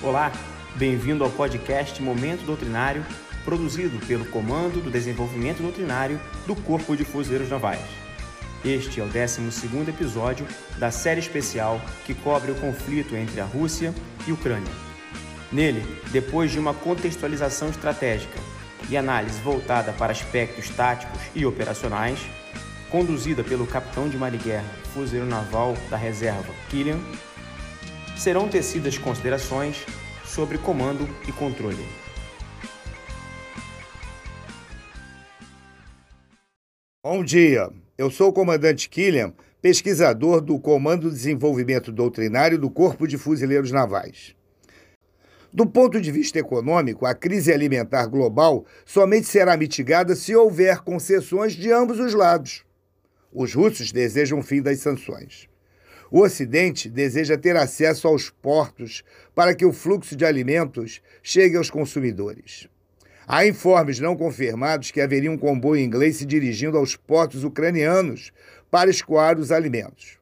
Olá, bem-vindo ao podcast Momento Doutrinário, produzido pelo Comando do Desenvolvimento Doutrinário do Corpo de Fuzileiros Navais. Este é o 12º episódio da série especial que cobre o conflito entre a Rússia e a Ucrânia. Nele, depois de uma contextualização estratégica e análise voltada para aspectos táticos e operacionais, conduzida pelo capitão de Mariguerra, fuzileiro naval da reserva Killian, serão tecidas considerações sobre comando e controle. Bom dia, eu sou o comandante Killian, pesquisador do Comando de Desenvolvimento Doutrinário do Corpo de Fuzileiros Navais. Do ponto de vista econômico, a crise alimentar global somente será mitigada se houver concessões de ambos os lados. Os russos desejam o fim das sanções. O Ocidente deseja ter acesso aos portos para que o fluxo de alimentos chegue aos consumidores. Há informes não confirmados que haveria um comboio inglês se dirigindo aos portos ucranianos para escoar os alimentos.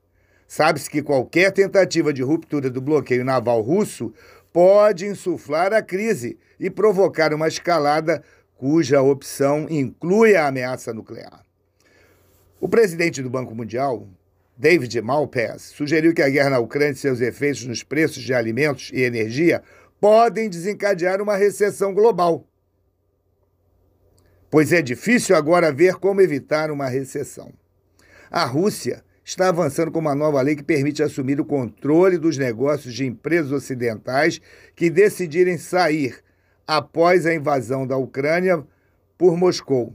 Sabe-se que qualquer tentativa de ruptura do bloqueio naval russo pode insuflar a crise e provocar uma escalada cuja opção inclui a ameaça nuclear. O presidente do Banco Mundial, David Malpass, sugeriu que a guerra na Ucrânia e seus efeitos nos preços de alimentos e energia podem desencadear uma recessão global. Pois é difícil agora ver como evitar uma recessão. A Rússia está avançando com uma nova lei que permite assumir o controle dos negócios de empresas ocidentais que decidirem sair após a invasão da Ucrânia por Moscou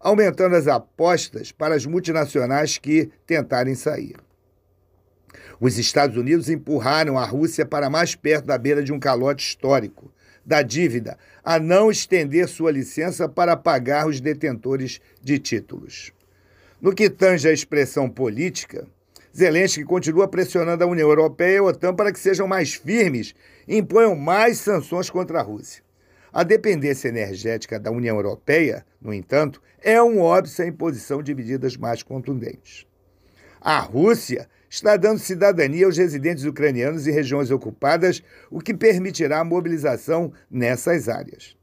aumentando as apostas para as multinacionais que tentarem sair. Os Estados Unidos empurraram a Rússia para mais perto da beira de um calote histórico da dívida, a não estender sua licença para pagar os detentores de títulos. No que tange à expressão política, Zelensky continua pressionando a União Europeia e a OTAN para que sejam mais firmes e imponham mais sanções contra a Rússia. A dependência energética da União Europeia, no entanto, é um óbvio à imposição de medidas mais contundentes. A Rússia está dando cidadania aos residentes ucranianos em regiões ocupadas, o que permitirá a mobilização nessas áreas.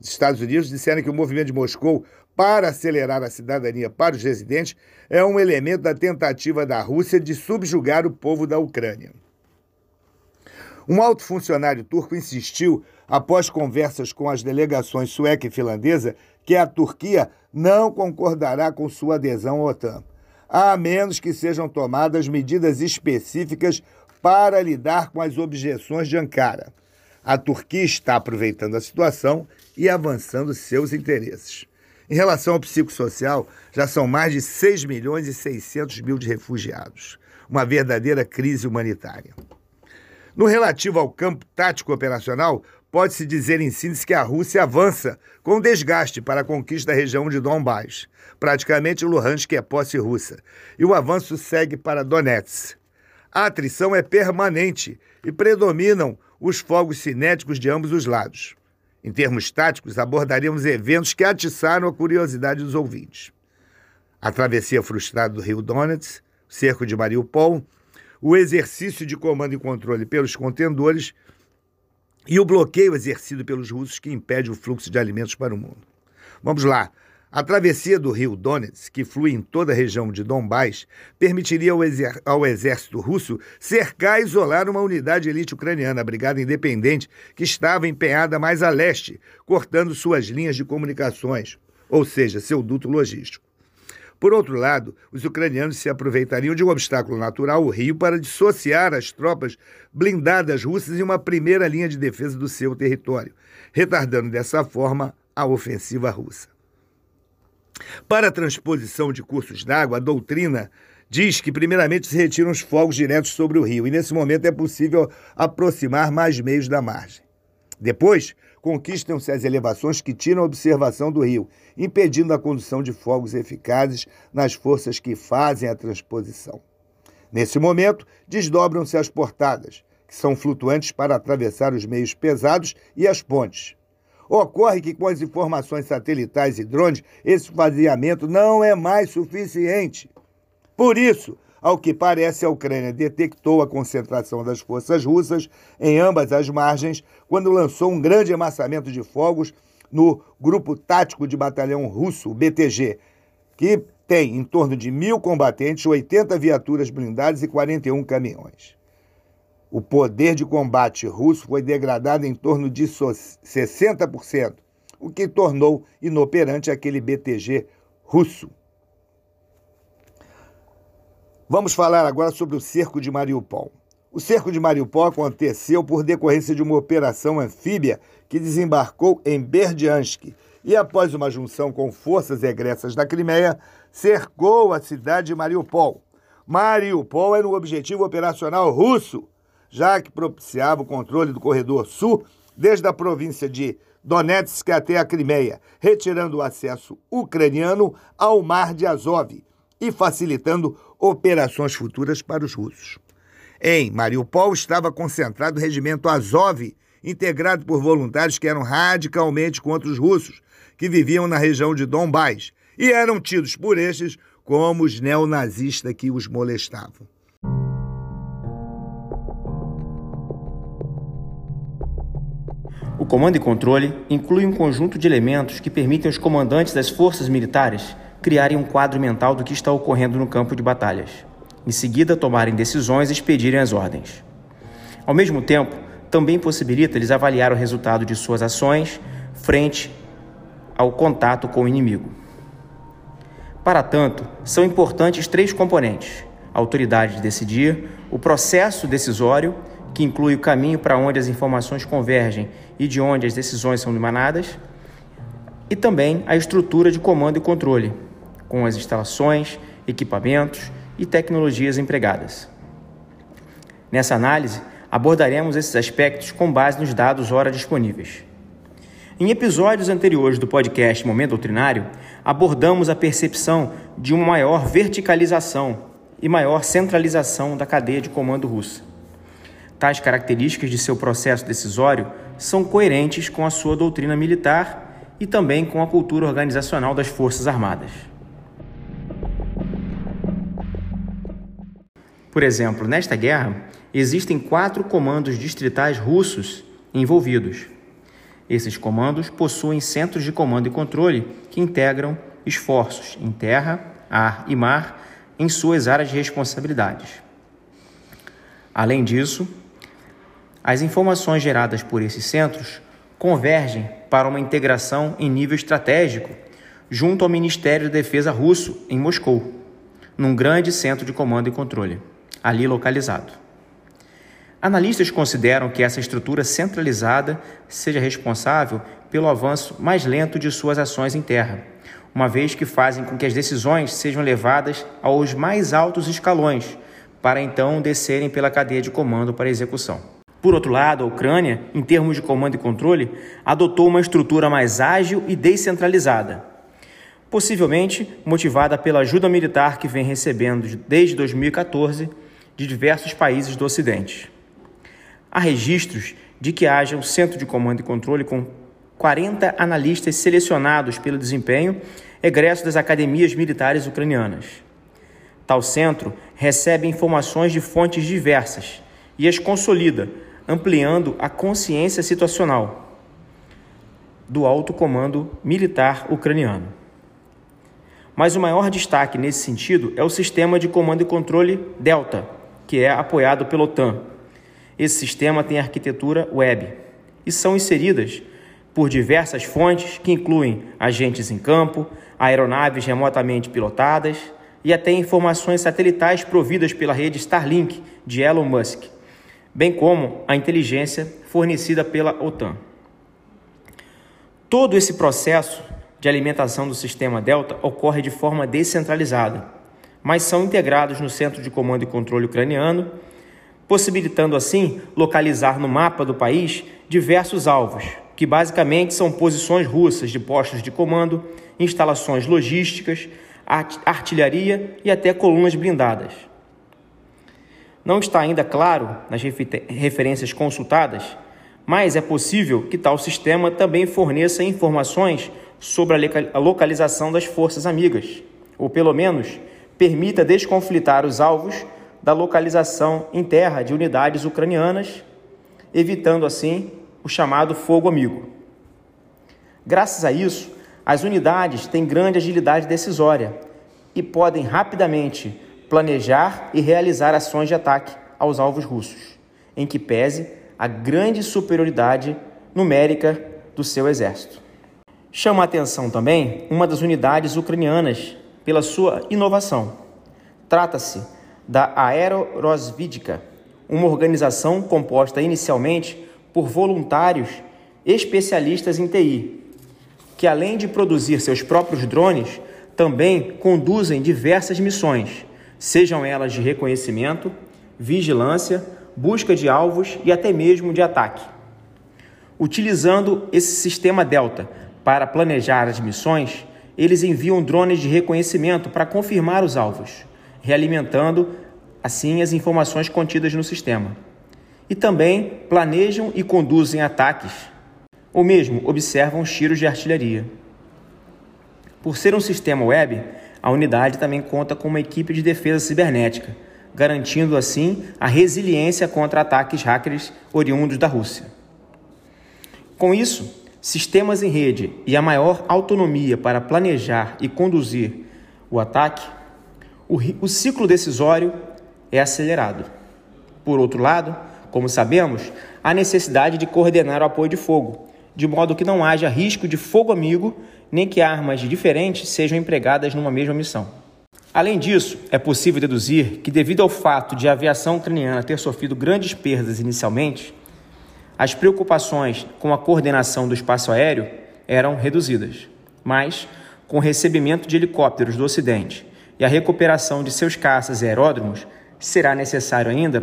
Os Estados Unidos disseram que o movimento de Moscou para acelerar a cidadania para os residentes é um elemento da tentativa da Rússia de subjugar o povo da Ucrânia. Um alto funcionário turco insistiu, após conversas com as delegações sueca e finlandesa, que a Turquia não concordará com sua adesão à OTAN, a menos que sejam tomadas medidas específicas para lidar com as objeções de Ankara. A Turquia está aproveitando a situação e avançando seus interesses. Em relação ao psicossocial, já são mais de 6 milhões e 600 mil de refugiados. Uma verdadeira crise humanitária. No relativo ao campo tático operacional, pode-se dizer em síntese que a Rússia avança com desgaste para a conquista da região de Donbass. Praticamente Luhansk é posse russa. E o avanço segue para Donetsk. A atrição é permanente e predominam os fogos cinéticos de ambos os lados. Em termos táticos, abordaríamos eventos que atiçaram a curiosidade dos ouvintes. A travessia frustrada do rio Donetsk, cerco de Mariupol, o exercício de comando e controle pelos contendores e o bloqueio exercido pelos russos que impede o fluxo de alimentos para o mundo. Vamos lá. A travessia do rio Donetsk, que flui em toda a região de Donbás, permitiria ao, ao, exército russo cercar e isolar uma unidade elite ucraniana, a Brigada Independente, que estava empenhada mais a leste, cortando suas linhas de comunicações, ou seja, seu duto logístico. Por outro lado, os ucranianos se aproveitariam de um obstáculo natural, o rio, para dissociar as tropas blindadas russas em uma primeira linha de defesa do seu território, retardando dessa forma a ofensiva russa. Para a transposição de cursos d'água, a doutrina diz que primeiramente se retiram os fogos diretos sobre o rio e nesse momento é possível aproximar mais meios da margem. Depois, conquistam-se as elevações que tiram a observação do rio, impedindo a condução de fogos eficazes nas forças que fazem a transposição. Nesse momento, desdobram-se as portadas, que são flutuantes para atravessar os meios pesados e as pontes. Ocorre que, com as informações satelitais e drones, esse faseamento não é mais suficiente. Por isso, Ao que parece, a Ucrânia detectou a concentração das forças russas em ambas as margens quando lançou um grande amassamento de fogos no Grupo Tático de Batalhão Russo, BTG, que tem em torno de mil combatentes, 80 viaturas blindadas e 41 caminhões. O poder de combate russo foi degradado em torno de 60%, o que tornou inoperante aquele BTG russo. Vamos falar agora sobre o cerco de Mariupol. O cerco de Mariupol aconteceu por decorrência de uma operação anfíbia que desembarcou em Berdiansk e, após uma junção com forças egressas da Crimeia, cercou a cidade de Mariupol. Mariupol era um objetivo operacional russo, já que propiciava o controle do corredor sul desde a província de Donetsk até a Crimeia, retirando o acesso ucraniano ao Mar de Azov e facilitando operações futuras para os russos. Em Mariupol estava concentrado o regimento Azov, integrado por voluntários que eram radicalmente contra os russos, que viviam na região de Donbás, e eram tidos por estes como os neonazistas que os molestavam. O comando e controle inclui um conjunto de elementos que permitem aos comandantes das forças militares criarem um quadro mental do que está ocorrendo no campo de batalhas. Em seguida, tomarem decisões e expedirem as ordens. Ao mesmo tempo, também possibilita lhes avaliar o resultado de suas ações frente ao contato com o inimigo. Para tanto, são importantes três componentes: a autoridade de decidir, o processo decisório que inclui o caminho para onde as informações convergem e de onde as decisões são emanadas, e também a estrutura de comando e controle, com as instalações, equipamentos e tecnologias empregadas. Nessa análise, abordaremos esses aspectos com base nos dados ora disponíveis. Em episódios anteriores do podcast Momento Doutrinário, abordamos a percepção de uma maior verticalização e maior centralização da cadeia de comando russa. Tais características de seu processo decisório são coerentes com a sua doutrina militar e também com a cultura organizacional das Forças Armadas. Por exemplo, nesta guerra, existem quatro comandos distritais russos envolvidos. Esses comandos possuem centros de comando e controle que integram esforços em terra, ar e mar em suas áreas de responsabilidades. Além disso, as informações geradas por esses centros convergem para uma integração em nível estratégico junto ao Ministério da Defesa russo em Moscou, num grande centro de comando e controle, ali localizado. Analistas consideram que essa estrutura centralizada seja responsável pelo avanço mais lento de suas ações em terra, uma vez que fazem com que as decisões sejam levadas aos mais altos escalões, para então descerem pela cadeia de comando para execução. Por outro lado, a Ucrânia, em termos de comando e controle, adotou uma estrutura mais ágil e descentralizada, possivelmente motivada pela ajuda militar que vem recebendo desde 2014 de diversos países do Ocidente. Há registros de que haja um centro de comando e controle com 40 analistas selecionados pelo desempenho egresso das academias militares ucranianas. Tal centro recebe informações de fontes diversas e as consolida ampliando a consciência situacional do alto comando militar ucraniano. Mas o maior destaque nesse sentido é o sistema de comando e controle Delta, que é apoiado pela OTAN. Esse sistema tem arquitetura web e são inseridas por diversas fontes que incluem agentes em campo, aeronaves remotamente pilotadas e até informações satelitais providas pela rede Starlink de Elon Musk, bem como a inteligência fornecida pela OTAN. Todo esse processo de alimentação do sistema Delta ocorre de forma descentralizada, mas são integrados no Centro de Comando e Controle ucraniano, possibilitando assim localizar no mapa do país diversos alvos, que basicamente são posições russas de postos de comando, instalações logísticas, artilharia e até colunas blindadas. Não está ainda claro nas referências consultadas, mas é possível que tal sistema também forneça informações sobre a localização das forças amigas, ou pelo menos permita desconflitar os alvos da localização em terra de unidades ucranianas, evitando assim o chamado fogo amigo. Graças a isso, as unidades têm grande agilidade decisória e podem rapidamente planejar e realizar ações de ataque aos alvos russos, em que pese a grande superioridade numérica do seu exército. Chama a atenção também uma das unidades ucranianas pela sua inovação. Trata-se da Aerorosvídica, uma organização composta inicialmente por voluntários especialistas em TI, que além de produzir seus próprios drones, também conduzem diversas missões, sejam elas de reconhecimento, vigilância, busca de alvos e até mesmo de ataque. Utilizando esse sistema Delta para planejar as missões, eles enviam drones de reconhecimento para confirmar os alvos, realimentando assim as informações contidas no sistema. E também planejam e conduzem ataques, ou mesmo observam os tiros de artilharia. Por ser um sistema web, a unidade também conta com uma equipe de defesa cibernética, garantindo assim a resiliência contra ataques hackers oriundos da Rússia. Com isso, sistemas em rede e a maior autonomia para planejar e conduzir o ataque, o, o ciclo decisório é acelerado. Por outro lado, como sabemos, há necessidade de coordenar o apoio de fogo, de modo que não haja risco de fogo amigo nem que armas diferentes sejam empregadas numa mesma missão. Além disso, é possível deduzir que, devido ao fato de a aviação ucraniana ter sofrido grandes perdas inicialmente, as preocupações com a coordenação do espaço aéreo eram reduzidas. Mas, com o recebimento de helicópteros do Ocidente e a recuperação de seus caças e aeródromos, será necessário ainda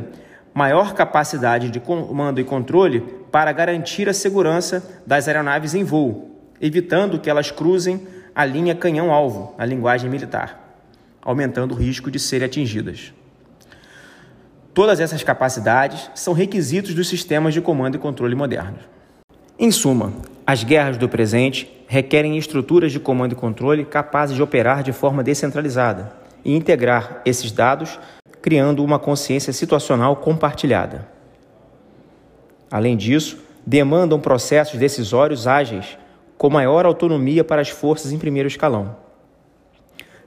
maior capacidade de comando e controle para garantir a segurança das aeronaves em voo, evitando que elas cruzem a linha canhão-alvo, na linguagem militar, aumentando o risco de serem atingidas. Todas essas capacidades são requisitos dos sistemas de comando e controle modernos. Em suma, as guerras do presente requerem estruturas de comando e controle capazes de operar de forma descentralizada e integrar esses dados, criando uma consciência situacional compartilhada. Além disso, demandam processos decisórios ágeis com maior autonomia para as forças em primeiro escalão.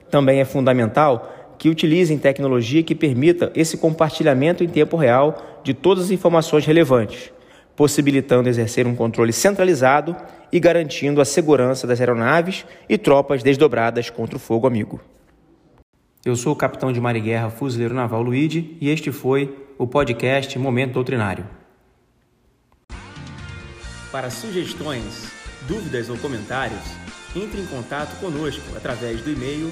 Também é fundamental que utilizem tecnologia que permita esse compartilhamento em tempo real de todas as informações relevantes, possibilitando exercer um controle centralizado e garantindo a segurança das aeronaves e tropas desdobradas contra o fogo amigo. Eu sou o capitão de Mar e Guerra Fuzileiro Naval Luigi e este foi o podcast Momento Doutrinário. Para sugestões dúvidas ou comentários, entre em contato conosco através do e-mail